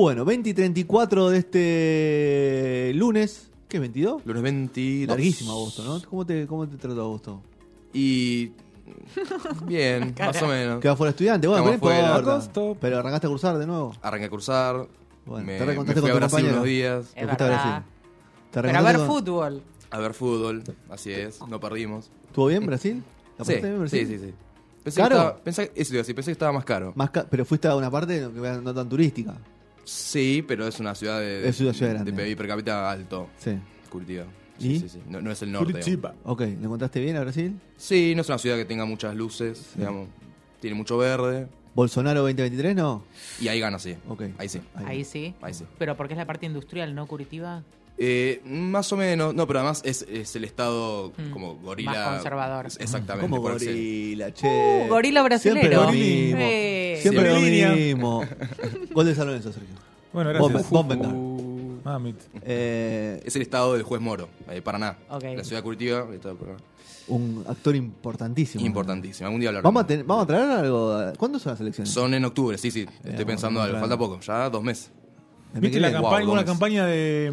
Bueno, 20 y 34 de este lunes. ¿Qué es 22? Lunes 22. Larguísimo agosto, ¿no? ¿Cómo te, cómo te trató agosto? Y. Bien, más o menos. Quedó fuera estudiante, bueno, pero, fuera. importa. Agosto. pero arrancaste a cursar de nuevo. Arranqué a cursar. Bueno, me, te me recontaste fui con a tu Brasil compañero. unos días Es Te fuiste a verdad. Brasil. Te Pero a ver con- fútbol. a ver fútbol. Así es, no perdimos. ¿Estuvo bien Brasil? ¿La Sí, pasaste bien, Brasil? sí, sí, sí. Pensé ¿Caro? Que estaba, pensé, eso te iba a decir, pensé que estaba más caro. Más ca- pero fuiste a una parte que no tan turística. Sí, pero es una ciudad de, Es una ciudad grande. de PIB per cápita alto, Sí. Curitiba. ¿Y? Sí, sí, sí. No, no es el norte. Curitiba. Ok, ¿le contaste bien a Brasil? Sí, no es una ciudad que tenga muchas luces, digamos. Tiene mucho verde. ¿Bolsonaro 2023 no? Y ahí gana, sí. Ok. Ahí sí. Ahí sí. Ahí sí. Pero porque es la parte industrial, ¿no, Curitiba? Eh, más o menos, no, pero además es, es el estado Mm, como gorila. más conservador. Exactamente. Como gorila, che. Uh, gorila Siempre brasilero. lo mismo. Eh. Siempre lo Siempre línea. mismo. Gol de San Lorenzo, Sergio. Bueno, gracias. Uh. Eh, es el estado del juez Moro, eh, Paraná. Ok. La ciudad de Curitiba, el estado de Paraná. un actor importantísimo. Importantísimo. Algún día hablaremos. Vamos a, ten- vamos a traer algo. ¿Cuándo son las elecciones? Son en octubre, sí, sí. Estoy pensando algo. Falta poco, ya dos meses. ¿Me ¿Viste la Wow, campaña, una Gómez. campaña de,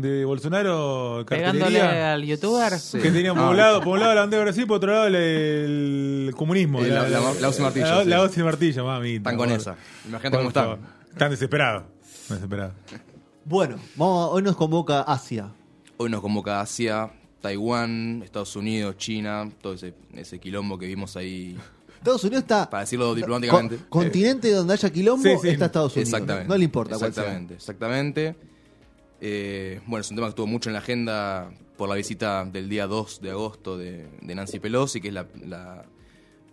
de Bolsonaro Pegándole al youtuber. Sí. Que tenían por Ah, un lado, por un lado la bandera de Brasil, por otro lado el, el comunismo. Eh, la- la- martillo, La, sí. la martillo, mami. Están con esa. Imagínate cómo están. Están desesperados. Desesperados. Bueno, vamos, hoy nos convoca Asia. Hoy nos convoca Asia, Taiwán, Estados Unidos, China, todo ese, ese quilombo que vimos ahí. Estados Unidos está. Para decirlo diplomáticamente. co- continente donde haya quilombo, Sí, sí. está Estados Unidos. Exactamente. No le importa cuál sea. Exactamente, exactamente. Eh, bueno, es un tema que estuvo mucho en la agenda por la visita del día 2 de agosto de, de Nancy Pelosi, que es la, la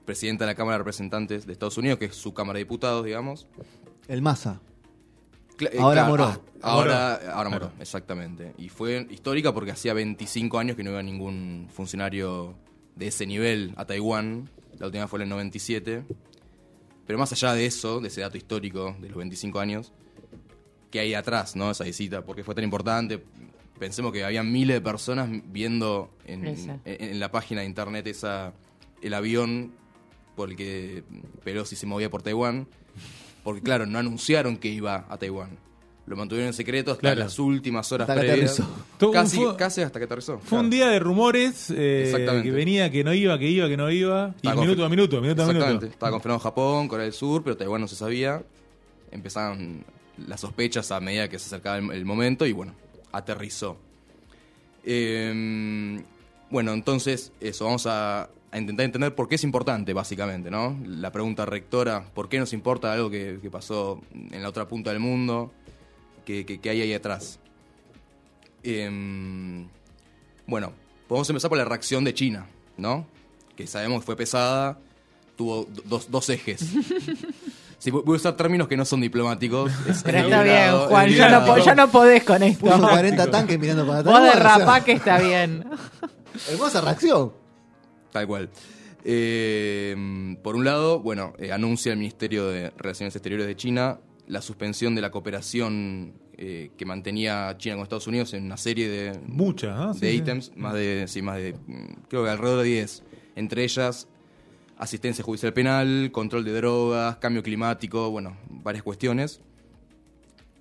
presidenta de la Cámara de Representantes de Estados Unidos, que es su Cámara de Diputados, digamos. El Massa. Cla- eh, Ahora claro, Moró. ah, ahora, ahora Claro. Moró, exactamente. Y fue histórica porque hacía 25 años que no iba ningún funcionario de ese nivel a Taiwán. La última fue en el 97. Pero más allá de eso, de ese dato histórico de los 25 años, que hay atrás, ¿no? Esa visita, porque fue tan importante. Pensemos que había miles de personas viendo en, Ese. en- en la página de internet esa el avión por el que Pelosi se movía por Taiwán. Porque, claro, no anunciaron que iba a Taiwán. Lo mantuvieron en secreto hasta Claro. las últimas horas Hasta previas. Casi, fu- casi hasta que aterrizó. Fue un día de rumores eh, Exactamente. que venía, que no iba, que iba, que no iba. Y minuto a minuto, minuto a Exactamente. minuto. Estaba confirmado Japón, Corea del Sur, pero Taiwán no se sabía. Empezaron las sospechas a medida que se acercaba el, el momento y bueno, aterrizó. Eh, bueno, entonces, eso, vamos a, a intentar entender por qué es importante, básicamente, ¿no? La pregunta rectora, ¿por qué nos importa algo que, que pasó en la otra punta del mundo? ¿Qué, qué- qué hay ahí atrás? Eh, bueno, podemos empezar por la reacción de China, ¿no? Que sabemos que fue pesada, tuvo do- dos, dos ejes. Sí, voy a usar términos que no son diplomáticos. es- Pero es está bien Juan, ya no, po- grado. ya no podés con esto. Puso 40 tanques mirando para atrás. Vos Bueno, o sea, derrapá que está bien. Hermosa reacción. Tal cual. Eh, por un lado, bueno, eh, anuncia el Ministerio de Relaciones Exteriores de China la suspensión de la cooperación eh, que mantenía China con Estados Unidos en una serie de, Muchas. Sí, de sí. ítems, más de, sí, más de, mm, creo que alrededor de 10. Entre ellas, asistencia judicial penal, control de drogas, cambio climático, bueno, varias cuestiones.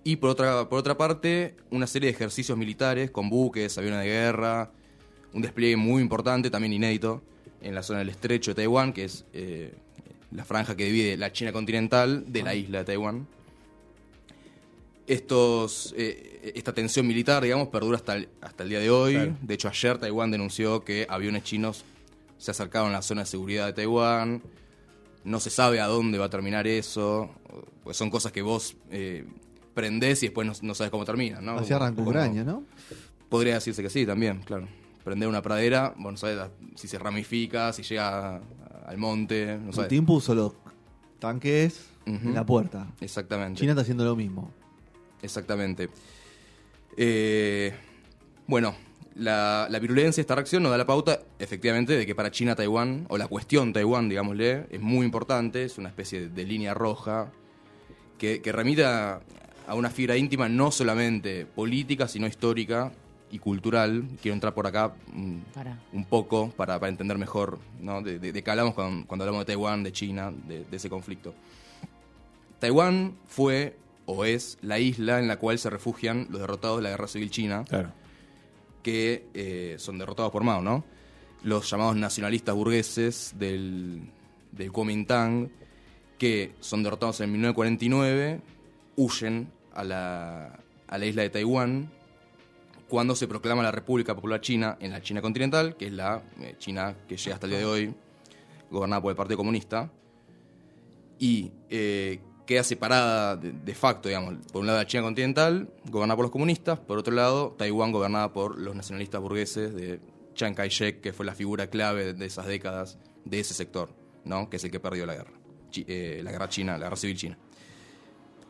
Y por otra, por otra parte, una serie de ejercicios militares con buques, aviones de guerra, un despliegue muy importante, también inédito, en la zona del estrecho de Taiwán, que es eh, la franja que divide la China continental de la isla de Taiwán. Estos, eh, esta tensión militar, digamos, perdura hasta el, hasta el día de hoy. Claro. De hecho, ayer Taiwán denunció que aviones chinos se acercaron a la zona de seguridad de Taiwán. No se sabe a dónde va a terminar eso. Pues son cosas que vos eh, prendés y después no, no sabes cómo terminan, ¿no? Así arranca Como- Ucrania, ¿no? Podría decirse que sí, también, claro. Prender una pradera, bueno, no sabes si se ramifica, si llega al monte, no sabes. Putin puso los tanques Ujú. en la puerta. Exactamente. China está haciendo lo mismo. Exactamente. Eh, bueno, la, la virulencia de esta reacción nos da la pauta, efectivamente, de que para China Taiwán, o la cuestión Taiwán, digámosle, es muy importante, es una especie de, de línea roja que, que remite a, una fibra íntima no solamente política, sino histórica y cultural. Quiero entrar por acá mm, un poco para, para entender mejor ¿no? de, de- de qué hablamos cuando, cuando hablamos de Taiwán, de China, de, de ese conflicto. Taiwán fue o es la isla en la cual se refugian los derrotados de la Guerra Civil China, Claro. que eh, son derrotados por Mao, ¿no? Los llamados nacionalistas burgueses del, del Kuomintang, que son derrotados en 1949, huyen a la, a la isla de Taiwán cuando se proclama la República Popular China en la China continental, que es la eh, China que llega hasta el día de hoy, gobernada por el Partido Comunista, y eh, queda separada de, facto, digamos, por un lado la China continental, gobernada por los comunistas, por otro lado Taiwán, gobernada por los nacionalistas burgueses de Chiang Kai-shek, que fue la figura clave de esas décadas de ese sector, ¿no? que es el que perdió la guerra, eh, la guerra china, la guerra civil china.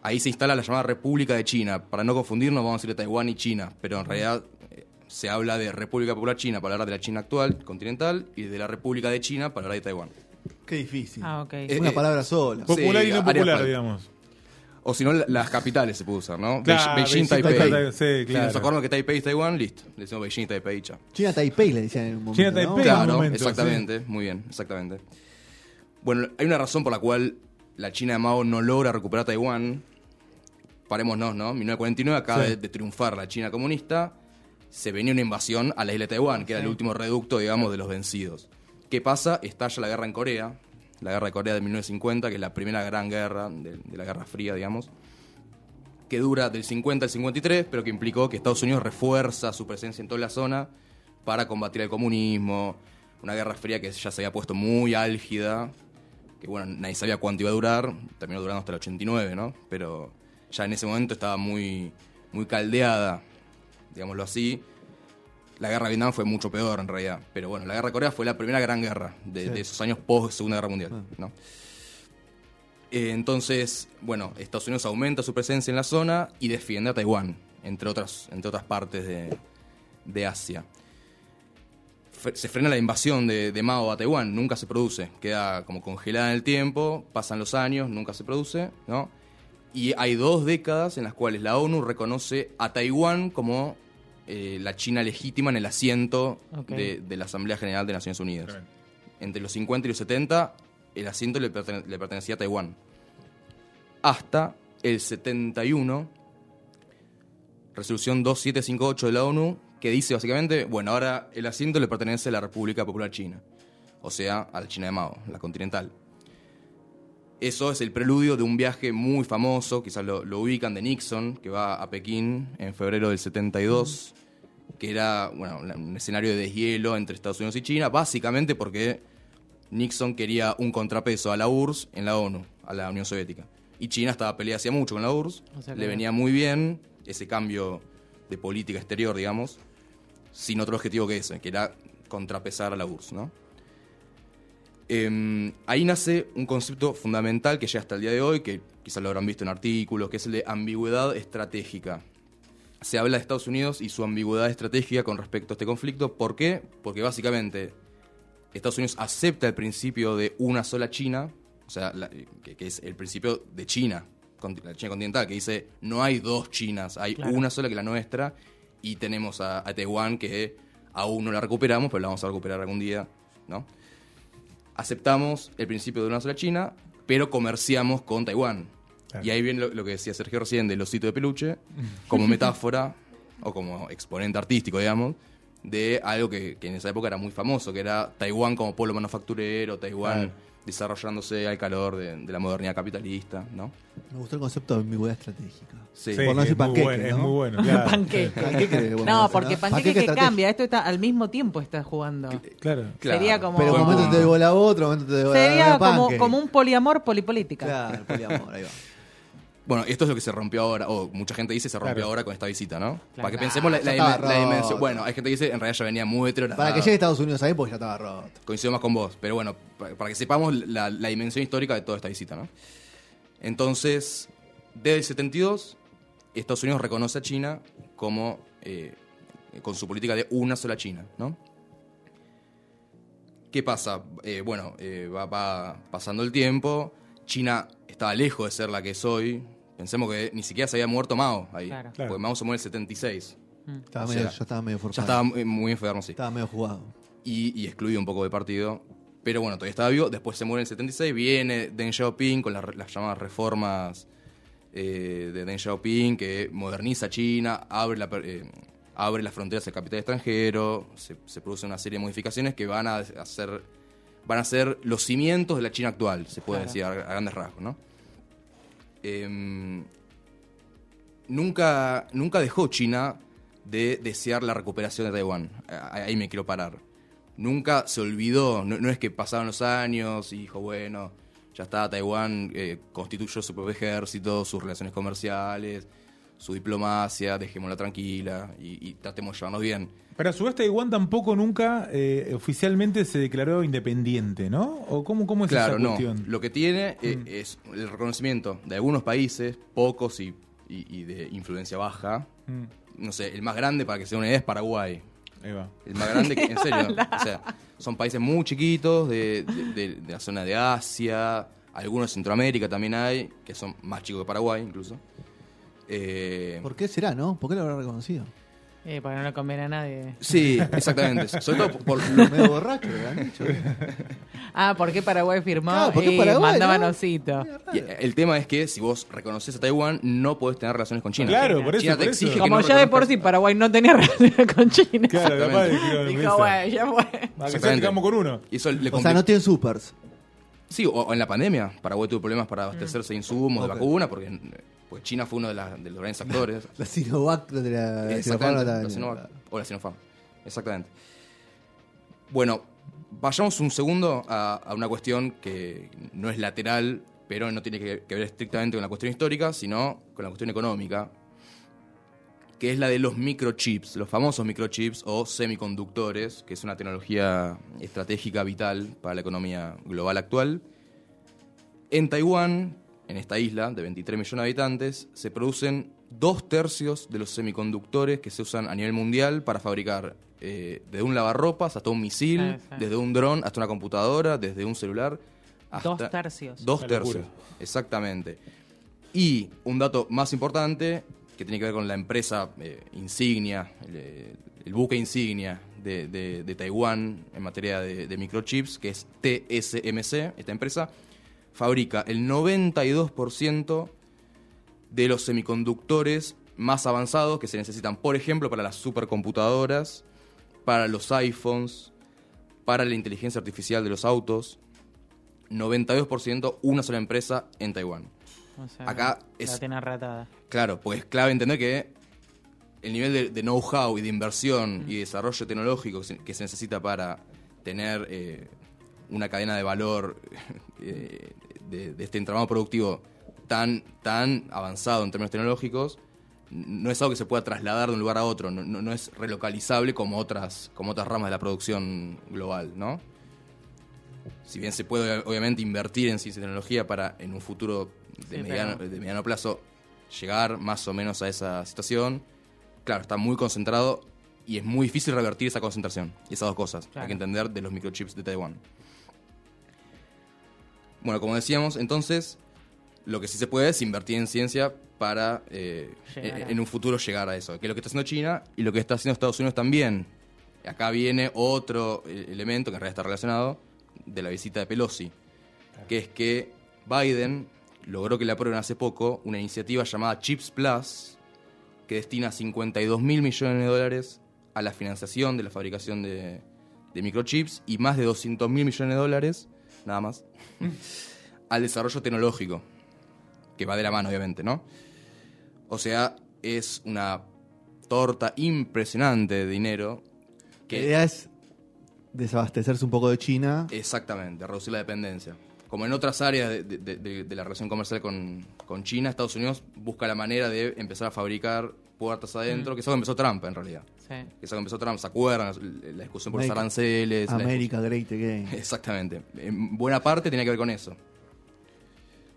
Ahí se instala la llamada República de China. Para no confundirnos, vamos a decir de Taiwán y China, pero en realidad eh, se habla de República Popular China para hablar de la China actual, continental, y de la República de China para hablar de Taiwán. Qué difícil. Ah, ok. Eh, Una eh, palabra sola. Po- Popular Sí, y no popular, digamos. O si no, la- las capitales se puede usar, ¿no? Claro, Beijing, Beijing, Taipei. Taipei, sí, Si claro. nos acordamos que Taipei es Taiwán, listo. Le decimos Beijing, Taipei. China Taipei le decían en un momento. China ¿no? Taipei. Claro, un momento, exactamente, muy bien, exactamente. Bueno, hay una razón por la cual la China de Mao no logra recuperar Taiwán. Parémonos, ¿no? 1949 acaba Sí. de, de triunfar la China comunista. Se venía una invasión a la isla de Taiwán, que era el último reducto, digamos, de los vencidos. ¿Qué pasa? Estalla la guerra en Corea, la guerra de Corea de 1950, que es la primera gran guerra de, de la Guerra Fría, digamos, que dura del 50 al 53, pero que implicó que Estados Unidos refuerza su presencia en toda la zona para combatir el comunismo, una guerra fría que ya se había puesto muy álgida, que bueno, nadie sabía cuánto iba a durar, terminó durando hasta el 89, ¿no? Pero ya en ese momento estaba muy, muy caldeada, digámoslo así. La guerra de Vietnam fue mucho peor en realidad, pero bueno, la guerra de Corea fue la primera gran guerra de, Sí. de esos años post Segunda Guerra Mundial, Ah. ¿no? Eh, entonces, bueno, Estados Unidos aumenta su presencia en la zona y defiende a Taiwán, entre otras, entre otras partes de, de Asia. Fre- Se frena la invasión de, de Mao a Taiwán, nunca se produce, queda como congelada en el tiempo, pasan los años, nunca se produce, ¿no? Y hay dos décadas en las cuales la ONU reconoce a Taiwán como eh, la China legítima en el asiento de, de la Asamblea General de Naciones Unidas entre los 50 y los 70, el asiento le, pertene- le pertenecía a Taiwán. Hasta el 71, resolución 2758 de la ONU, que dice básicamente, bueno, ahora el asiento le pertenece a la República Popular China, o sea, a la China de Mao, la continental. Eso es el preludio de un viaje muy famoso, quizás lo, lo ubican, de Nixon, que va a Pekín en febrero del 72, que era bueno, un escenario de deshielo entre Estados Unidos y China, básicamente porque Nixon quería un contrapeso a la URSS en la ONU, a la Unión Soviética. Y China estaba peleada hacía mucho con la URSS, O sea que- le venía muy bien ese cambio de política exterior, digamos, sin otro objetivo que ese, que era contrapesar a la URSS, ¿no? Em, ahí nace un concepto fundamental que llega hasta el día de hoy, que quizás lo habrán visto en artículos, que es el de ambigüedad estratégica. Se habla de Estados Unidos y su ambigüedad estratégica con respecto a este conflicto. ¿Por qué? Porque básicamente Estados Unidos acepta el principio de una sola China, o sea, la- que, que es el principio de China, la China continental, que dice no hay dos Chinas, hay Claro. una sola que es la nuestra, y tenemos a, a Taiwán que aún no la recuperamos, pero la vamos a recuperar algún día, ¿no? Aceptamos el principio de una sola China, pero comerciamos con Taiwán. Claro. Y ahí viene lo, lo que decía Sergio recién del osito de peluche, como metáfora o como exponente artístico, digamos, de algo que, que en esa época era muy famoso, que era Taiwán como polo manufacturero, Taiwán Claro. Desarrollándose al calor de, de la modernidad capitalista, ¿no? Me gustó el concepto de ambigüedad estratégica. Sí. Sí, Por no decir es, muy panqueque, bueno, es ¿no? muy bueno. claro. Panqueque. ¿Qué crees que vos No, porque panqueque que cambia. Esto está al mismo tiempo está jugando. Claro. Claro. Sería como- Pero un momento te debo la otra, un momento te debo la Sería como, como un poliamor polipolítica. Claro, poliamor, ahí va. Bueno, esto es lo que se rompió ahora, o mucha gente dice se rompió Claro. ahora con esta visita, ¿no? Para que pensemos la, dimensión. Bueno, hay gente que dice en realidad ya venía muy heterogeneada. Para que llegue a Estados Unidos ahí, pues ya estaba roto. coincido más con vos, pero bueno, pa- para que sepamos la, la dimensión histórica de toda esta visita, ¿no? Entonces, desde el 72, Estados Unidos reconoce a China como, eh, con su política de una sola China, ¿no? ¿Qué pasa? Eh, bueno, eh, va, va pasando el tiempo, China estaba lejos de ser la que es hoy, pensemos que ni siquiera se había muerto Mao ahí, Claro. Claro. porque Mao se muere en el 76, Estaba O medio, sea, ya estaba medio ya forzado. estaba muy, muy enfermo, sí Estaba medio jugado. y, y excluido un poco del partido. Pero bueno, todavía estaba vivo. Después se muere en el 76. Viene Deng Xiaoping con las, re- las llamadas reformas eh, de Deng Xiaoping que moderniza China, abre, la, eh, abre las fronteras al capital extranjero, se, se produce una serie de modificaciones que van a hacer van a ser los cimientos de la China actual, se puede Claro. decir a, a grandes rasgos, ¿no? Em, nunca, nunca dejó China de desear la recuperación de Taiwán. Ahí me quiero parar. Nunca se olvidó, no, no es que pasaron los años y dijo, bueno, ya está, Taiwán eh, constituyó su propio ejército, sus relaciones comerciales, su diplomacia, dejémosla tranquila y, y tratemos de llevarnos bien. Pero a su vez Taiwán tampoco nunca eh, oficialmente se declaró independiente, ¿no? ¿O cómo, cómo es Claro, esa no. cuestión? Lo que tiene eh, es el reconocimiento de algunos países, pocos y, y- y de influencia baja. Mm, No sé, el más grande, para que se una idea, es Paraguay. ahí va. El más grande, que, en serio. O sea, son países muy chiquitos de, de- de- de la zona de Asia, algunos de Centroamérica también hay, que son más chicos que Paraguay incluso. Eh, ¿Por qué será, no? ¿Por qué lo habrá reconocido? Eh, porque no le conviene a nadie. sí, exactamente. Sobre todo por, por lo- Medio borracho, lo han dicho. Ah, ¿por qué Paraguay firmó? Claro, ¿por qué y Paraguay, mandaban no? osito. y el tema es que si vos reconoces a Taiwán, no podés tener relaciones con China. Claro, por eso, China te por eso. exige que Como no ya de por sí Paraguay no tenía relaciones con China. Claro, capaz que- Dijo, bueno, ya fue. Que Exactamente. con uno. Y eso le O sea, no tienen supers. Sí, o, o en la pandemia. Paraguay tuvo problemas para abastecerse de insumos, Ok. de vacunas, porque pues China fue uno de, la- de los grandes actores. La Sinovac de la Exactamente, Sinopharm la la- Sinovac, o la Sinopharm. Exactamente. Bueno, vayamos un segundo a, a una cuestión que no es lateral, pero no tiene que, que ver estrictamente con la cuestión histórica, sino con la cuestión económica, que es la de los microchips, los famosos microchips o semiconductores, que es una tecnología estratégica vital para la economía global actual. En Taiwán, en esta isla de 23 millones de habitantes, se producen dos tercios de los semiconductores que se usan a nivel mundial para fabricar eh, desde un lavarropas hasta un misil, sí. desde un dron hasta una computadora, desde un celular hasta... Dos tercios. Dos tercios, locura. exactamente. Y un dato más importante, que tiene que ver con la empresa eh, insignia, el, el buque insignia de, de- de Taiwán en materia de, de microchips, que es TSMC, esta empresa, fabrica el 92% de los semiconductores más avanzados que se necesitan, por ejemplo, para las supercomputadoras, para los iPhones, para la inteligencia artificial de los autos. 92% una sola empresa en Taiwán. O sea, Acá La es- tiene ratada. Claro, porque es clave entender que el nivel de, de know-how y de inversión y desarrollo tecnológico que se, que se necesita para tener eh, una cadena de valor eh, de, de este entramado productivo tan, tan avanzado en términos tecnológicos, no es algo que se pueda trasladar de un lugar a otro, no, no- no es relocalizable como otras, como otras ramas de la producción global, ¿no? Si bien se puede obviamente invertir en ciencia y tecnología para en un futuro de, Sí, mediano, pero- de mediano plazo llegar más o menos a esa situación, claro, está muy concentrado y es muy difícil revertir esa concentración. Y esas dos cosas Claro. hay que entender de los microchips de Taiwán. Bueno, como decíamos, entonces, lo que sí se puede es invertir en ciencia para eh, Llegar en, un futuro llegar a eso, que es lo que está haciendo China y lo que está haciendo Estados Unidos también. Acá viene otro eh, elemento que en realidad está relacionado de la visita de Pelosi, que es que Biden logró que le aprueben hace poco una iniciativa llamada Chips Plus, que destina 52 mil millones de dólares a la financiación de la fabricación de, de microchips y más de 200 mil millones de dólares, nada más, al desarrollo tecnológico, que va de la mano, obviamente, ¿no? O sea, es una torta impresionante de dinero La que idea es desabastecerse un poco de China. Exactamente, reducir la dependencia. Como en otras áreas de, de- de- de la relación comercial con, con China, Estados Unidos busca la manera de empezar a fabricar puertas adentro, que es algo que empezó Trump en realidad. Sí. Que es algo que empezó Trump, ¿se acuerdan? La, discusión por los aranceles. América Great Again. Exactamente. En buena parte tenía que ver con eso.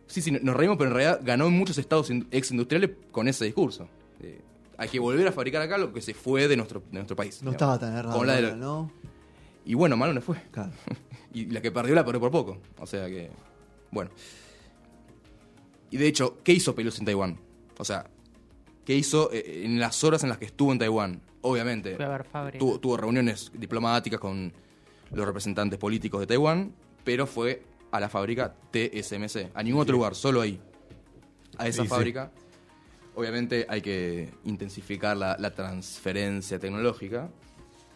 Sí, sí, nos reímos, pero en realidad ganó en muchos estados in- exindustriales con ese discurso. Eh, hay que volver a fabricar acá lo que se fue de nuestro, de nuestro país. No digamos. estaba tan errado, Con la de la- ahora, ¿no? Y bueno, malo no fue. Claro. Y la que perdió la perdió por poco. O sea que. Bueno. Y de hecho, ¿qué hizo Pelosi en Taiwán? O sea, ¿qué hizo eh, en las horas en las que estuvo en Taiwán? Obviamente, tuvo, tuvo reuniones diplomáticas con los representantes políticos de Taiwán, pero fue a la fábrica TSMC, a ningún otro lugar, solo ahí. a esa Sí, sí. fábrica. Obviamente hay que intensificar la, la transferencia tecnológica,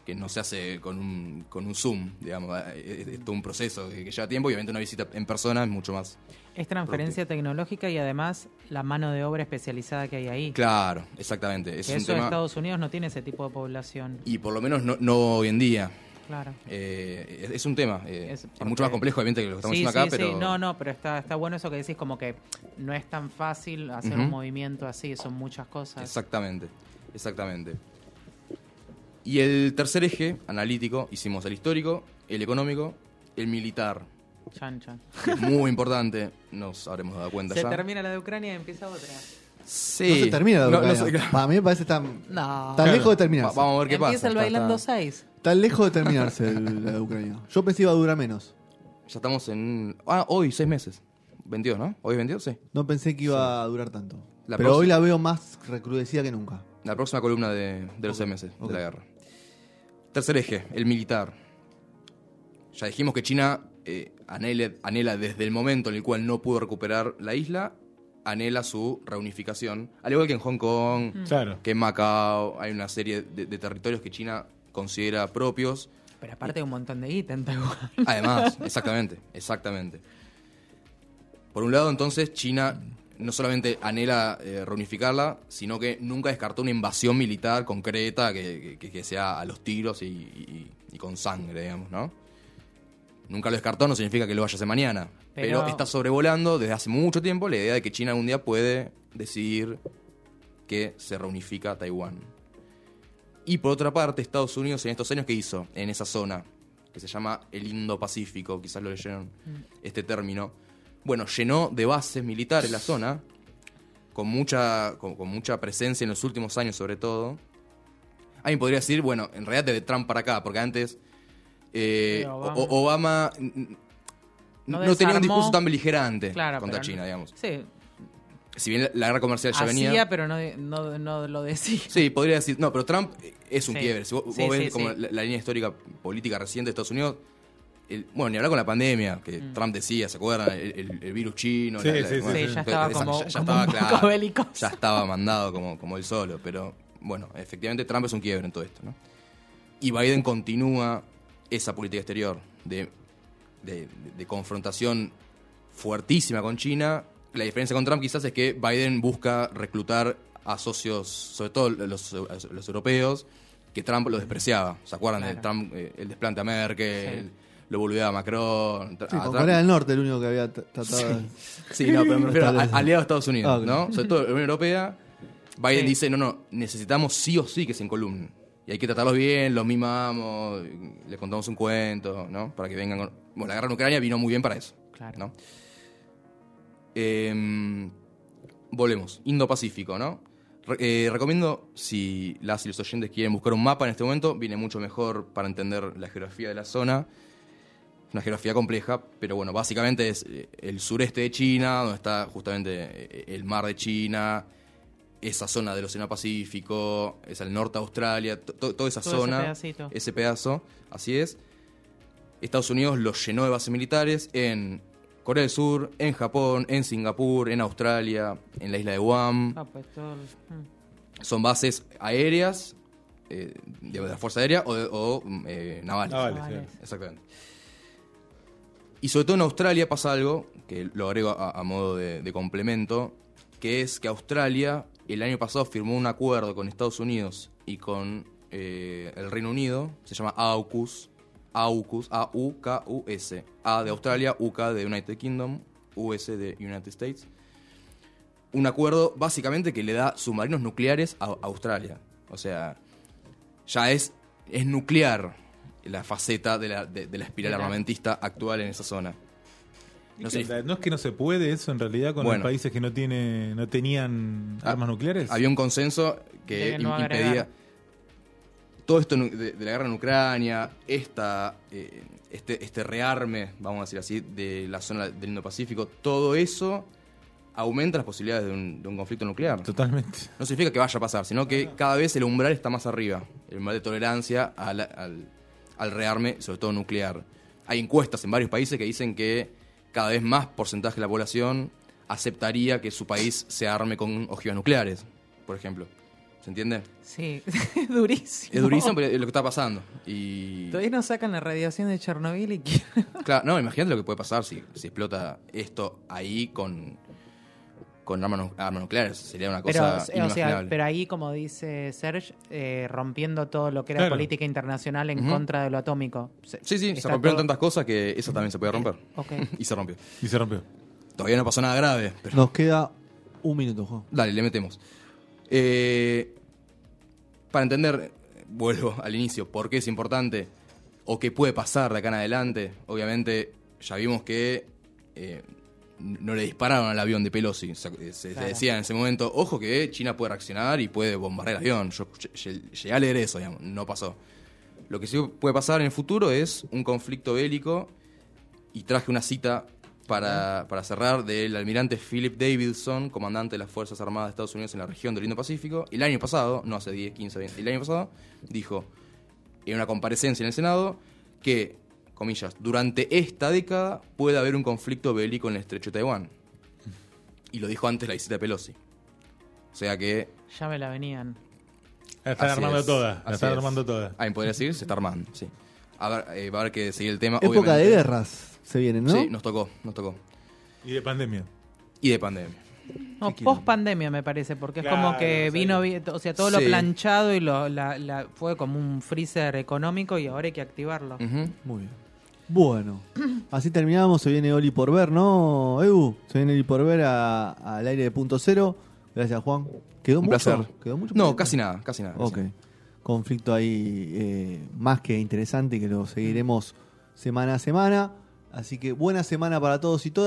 que no se hace con un, con un Zoom, digamos. Es, es todo un proceso que, que lleva tiempo y obviamente una visita en persona es mucho más. Es transferencia tecnológica y además la mano de obra especializada que hay ahí. Claro, exactamente. Es que eso tema. Estados Unidos no tiene ese tipo de población. Y por lo menos no, no hoy en día. Claro. Eh, es, es un tema. eh, Es mucho más complejo, obviamente, que lo que estamos sí, haciendo sí, acá, pero. sí. No, no, pero está, está bueno eso que decís, como que no es tan fácil hacer un movimiento así, son muchas cosas. Exactamente, exactamente. Y el tercer eje analítico, hicimos el histórico, el económico, el militar. Chan, chan. Muy importante, nos habremos dado cuenta Se ya. termina la de Ucrania y empieza otra. Sí. No se termina la No, no Ucrania. sé, claro. Para mí me parece tan, No. tan lejos de terminar. Va- vamos a ver qué empieza pasa. el Está- bailando está- 6. Tan lejos de terminarse el- la de Ucrania. Yo pensé iba a durar menos. Ya estamos en. Ah, hoy, seis meses. 22, ¿no? ¿Hoy es 22? Sí. No pensé que iba a durar tanto. La Pero próxima- hoy la veo más recrudecida que nunca. La próxima columna de, de los seis meses ok. de la guerra. Tercer eje, el militar. Ya dijimos que China eh, anhela, anhela desde el momento en el cual no pudo recuperar la isla, anhela su reunificación. Al igual que en Hong Kong, Claro. que en Macao, hay una serie de, de territorios que China considera propios. Pero aparte hay un montón de guita en Taiwán. Además, exactamente, exactamente. Por un lado, entonces, China no solamente anhela eh, reunificarla, sino que nunca descartó una invasión militar concreta que, que- que sea a los tiros y, y- y con sangre, digamos, ¿no? Nunca lo descartó, no significa que lo vaya a hacer mañana. Pero, Pero- está sobrevolando desde hace mucho tiempo la idea de que China algún día puede decidir que se reunifica Taiwán. Y por otra parte, Estados Unidos en estos años, ¿qué hizo en esa zona? Que se llama el Indo-Pacífico, quizás lo leyeron este término. Bueno, llenó de bases militares la zona, con mucha, con, con mucha presencia en los últimos años sobre todo. Alguien podría decir, bueno, en realidad desde Trump para acá, porque antes eh, Obama. No no, tenía un discurso tan beligerante Claro, contra China, no- digamos. Sí, Si bien la- la guerra comercial ya hacía, venía... pero no, no, no lo decía. Sí, podría decir. No, pero Trump es un Sí. quiebre. Si vos, vos ves como. La, la línea histórica política reciente de Estados Unidos, el- bueno, ni hablar con la pandemia, que Mm. Trump decía, ¿se acuerdan? El, el- el virus chino. Sí, la- la- sí, sí, bueno, sí. Sí, ya estaba esa- como, ya, ya como estaba un poco claro, bélico. Ya estaba mandado como, como él solo. Pero bueno, efectivamente Trump es un quiebre en todo esto, ¿no? Y Biden continúa esa política exterior de, de- de confrontación fuertísima con China. La diferencia con Trump quizás es que Biden busca reclutar a socios, sobre todo los, los europeos, que Trump los despreciaba. ¿Se acuerdan de. Trump, eh, el desplante a Merkel, Sí. Lo boludeaba a Macron? Sí, con Corea del Norte el único que había tratado de... Sí, no, pero me refiero a, Establece. aliado a Estados Unidos, Ah. ¿no? Sobre todo la Unión Europea. Biden Sí. dice, no, no, necesitamos sí o sí que se encolumnen. Y hay que tratarlos bien, los mimamos, les contamos un cuento, ¿no? Para que vengan con... Bueno, la guerra en Ucrania vino muy bien para eso, Claro. ¿no? Eh, volvemos, Indo-Pacífico, ¿no? Re- eh, recomiendo, si las y los oyentes quieren buscar un mapa en este momento, viene mucho mejor para entender la geografía de la zona. Es una geografía compleja, pero bueno, básicamente es eh, el sureste de China, donde está justamente eh, el mar de China, esa zona del Océano Pacífico, es el norte de Australia, to- to- toda esa Todo ese zona, pedacito. ese pedazo, así es. Estados Unidos lo llenó de bases militares en Corea del Sur, en Japón, en Singapur, en Australia, en la isla de Guam. Ah, pues todo el- mm. Son bases aéreas, eh, de la Fuerza Aérea o, de- o, mm, eh, navales. Navales, Navales. sí. Exactamente. Y sobre todo en Australia pasa algo, que lo agrego a, modo de, de complemento, que es que Australia el año pasado firmó un acuerdo con Estados Unidos y con eh, el Reino Unido, se llama AUKUS, AUKUS, A-U-K-U-S, A de Australia, UK de United Kingdom, US de United States. Un acuerdo básicamente que le da submarinos nucleares a Australia. O sea, ya es, es nuclear la faceta de la, de, de la espiral Mira. armamentista actual en esa zona. ¿Y No es que no se puede eso en realidad con Bueno. los países que no tiene, no tenían Ah, armas nucleares? Había un consenso que no agregar. impedía todo esto de, de la guerra en Ucrania, esta, eh, este, este rearme, vamos a decir así, de la zona del Indo-Pacífico, todo eso aumenta las posibilidades de un, de un conflicto nuclear. Totalmente. No significa que vaya a pasar, sino que cada vez el umbral está más arriba, el umbral de tolerancia al, al, al rearme, sobre todo nuclear. Hay encuestas en varios países que dicen que cada vez más porcentaje de la población aceptaría que su país se arme con ojivas nucleares, por ejemplo. ¿Se entiende? Sí, es durísimo. Es durísimo, pero es lo que está pasando. Y. Todavía no sacan la radiación de Chernobyl y quieren- Claro, no, imagínate lo que puede pasar si, si explota esto ahí con, con armas, nu- armas nucleares. Sería una Pero, cosa o sea, pero ahí, como dice Serge, eh, rompiendo todo lo que era Claro. política internacional en contra de lo atómico. Se- Sí, sí, se rompieron todo- tantas cosas que eso también se puede romper. Y se rompió. Y se rompió. Todavía no pasó nada grave, pero Nos queda un minuto, Juan. dale, le metemos. Eh, para entender, vuelvo al inicio, por qué es importante o qué puede pasar de acá en adelante, obviamente ya vimos que eh, no le dispararon al avión de Pelosi. Se, Claro. decía en ese momento, ojo que China puede reaccionar y puede bombardear el avión. Yo ll- ll- llegué a leer eso, digamos, no pasó. Lo que sí puede pasar en el futuro es un conflicto bélico y traje una cita para, para cerrar del almirante Philip Davidson, comandante de las Fuerzas Armadas de Estados Unidos en la región del Indo-Pacífico. El año pasado, no hace 10, 15, 20, el año pasado, dijo en una comparecencia en el Senado que, comillas, durante esta década puede haber un conflicto bélico en el estrecho de Taiwán. Y lo dijo antes la visita de Pelosi. O sea que Ya me la venían. La están armando es, toda. La están es. armando toda. alguien podría decir, se está armando, sí. A ver, eh, va a haber que seguir el tema. Época de guerras se vienen, ¿no? Sí, nos tocó, nos tocó. Y de pandemia. Y de pandemia. No, ¿Qué post pandemia me parece, porque es como que vino, vi- o sea, todo lo planchado y lo, la, la- fue como un freezer económico y ahora hay que activarlo. Muy bien. Bueno, así terminamos. Se viene Oli por ver, ¿no, Edu? Se viene Oli por ver al aire de punto cero. Gracias, Juan. ¿Quedó Un mucho? placer. ¿Quedó mucho? No, casi nada, casi nada. casi Ok. nada. Conflicto ahí eh, más que interesante que lo seguiremos semana a semana. Así que buena semana para todos y todas.